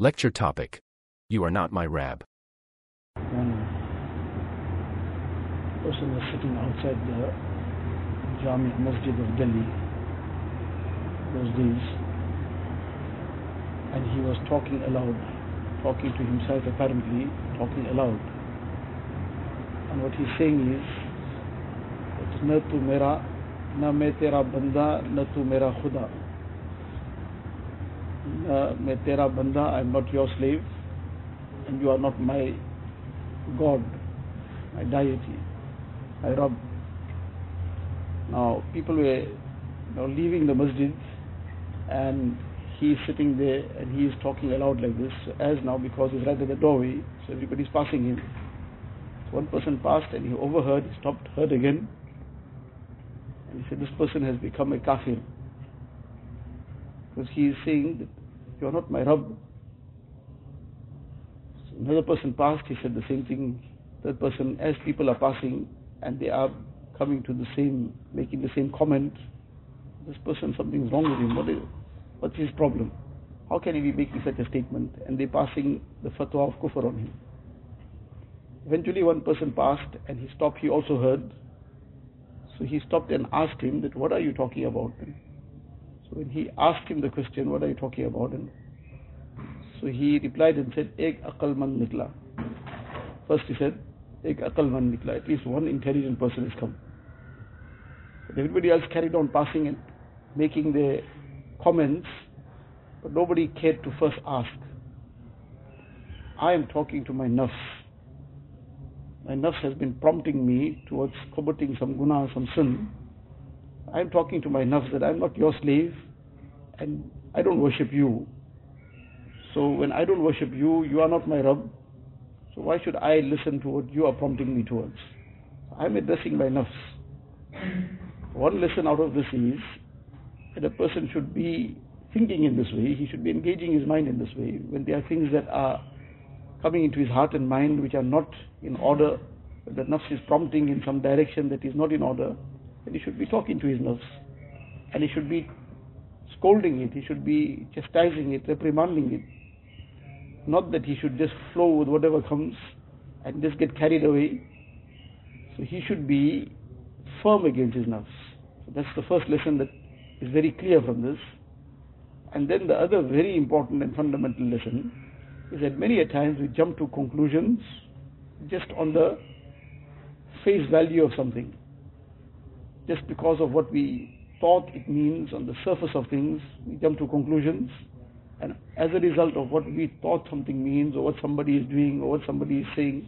Lecture topic You are not my Rabb. One person was sitting outside the Jami Masjid of Delhi those days and he was talking aloud, talking to himself apparently, talking aloud. And what he's saying is, it's na tu mera, na main tera banda, na tu mera khuda. मैं तेरा बंदा I am not your slave and you are not my God, my deity, my Rabb. Now, people were you know, leaving the masjid and he is sitting there and he is talking aloud like this. So as now, because he's right at the doorway, so everybody's passing him. So one person passed and he overheard, he stopped, heard again. And he said, This person has become a kafir. Because he is saying that you are not my Rabb, Another person passed, he said the same thing. Third person, as people are passing and they are coming to the same, making the same comment, this person, something's wrong with him. What is, what's his problem? How can he be making such a statement? And they're passing the fatwa of kufr on him. Eventually, one person passed and he stopped, he also heard. So he stopped and asked him that, what are you talking about? So when he asked him the question, what are you talking about? And so he replied and said, Ek akal man nikla. First he said, Ek akal man nikla. At least one intelligent person has come. But everybody else carried on passing and making their comments, but nobody cared to first ask. I am talking to my nafs. My nafs has been prompting me towards committing some guna, some sin. I am talking to my nafs that I am not your slave and I don't worship you. So when I don't worship you, you are not my Rabb. So why should I listen to what you are prompting me towards? I'm addressing my nafs. One lesson out of this is that a person should be thinking in this way, he should be engaging his mind in this way. When there are things that are coming into his heart and mind which are not in order, the nafs is prompting in some direction that is not in order, then he should be talking to his nafs. And he should be scolding it, he should be chastising it, reprimanding it. Not that he should just flow with whatever comes and just get carried away. So he should be firm against his nafs. So that's the first lesson that is very clear from this. And then the other very important and fundamental lesson is that many a times we jump to conclusions just on the face value of something. Just because of what we thought it means on the surface of things, we jump to conclusions. And as a result of what we thought something means, or what somebody is doing, or what somebody is saying,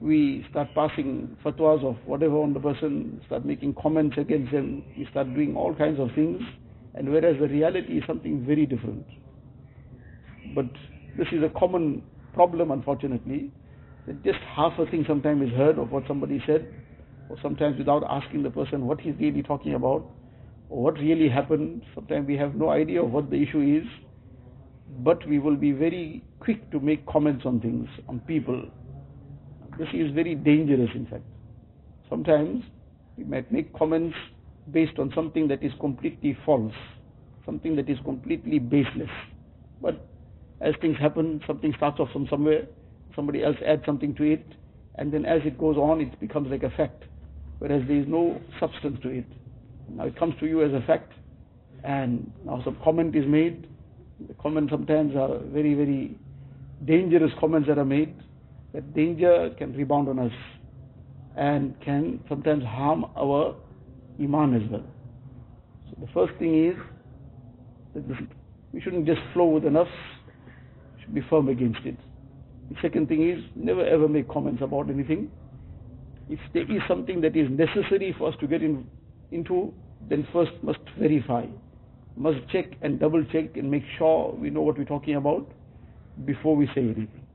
we start passing fatwas of whatever on the person, start making comments against them, we start doing all kinds of things, and whereas the reality is something very different. But this is a common problem, unfortunately, that just half a thing sometimes is heard of what somebody said, or sometimes without asking the person what he's really talking about, or what really happened. Sometimes we have no idea of what the issue is, but we will be very quick to make comments on things, on people. This is very dangerous, in fact. Sometimes we might make comments based on something that is completely false, something that is completely baseless. But as things happen, something starts off from somewhere, somebody else adds something to it, and then as it goes on, it becomes like a fact, whereas there is no substance to it. Now it comes to you as a fact, and now some comment is made. The comments sometimes are very, very dangerous comments that are made. That danger can rebound on us and can sometimes harm our iman as well. So the first thing is that we shouldn't just flow with the nafs, we should be firm against it. The second thing is never ever make comments about anything. If there is something that is necessary for us to get in, into, then first must verify, must check and double check and make sure we know what we're talking about before we say anything.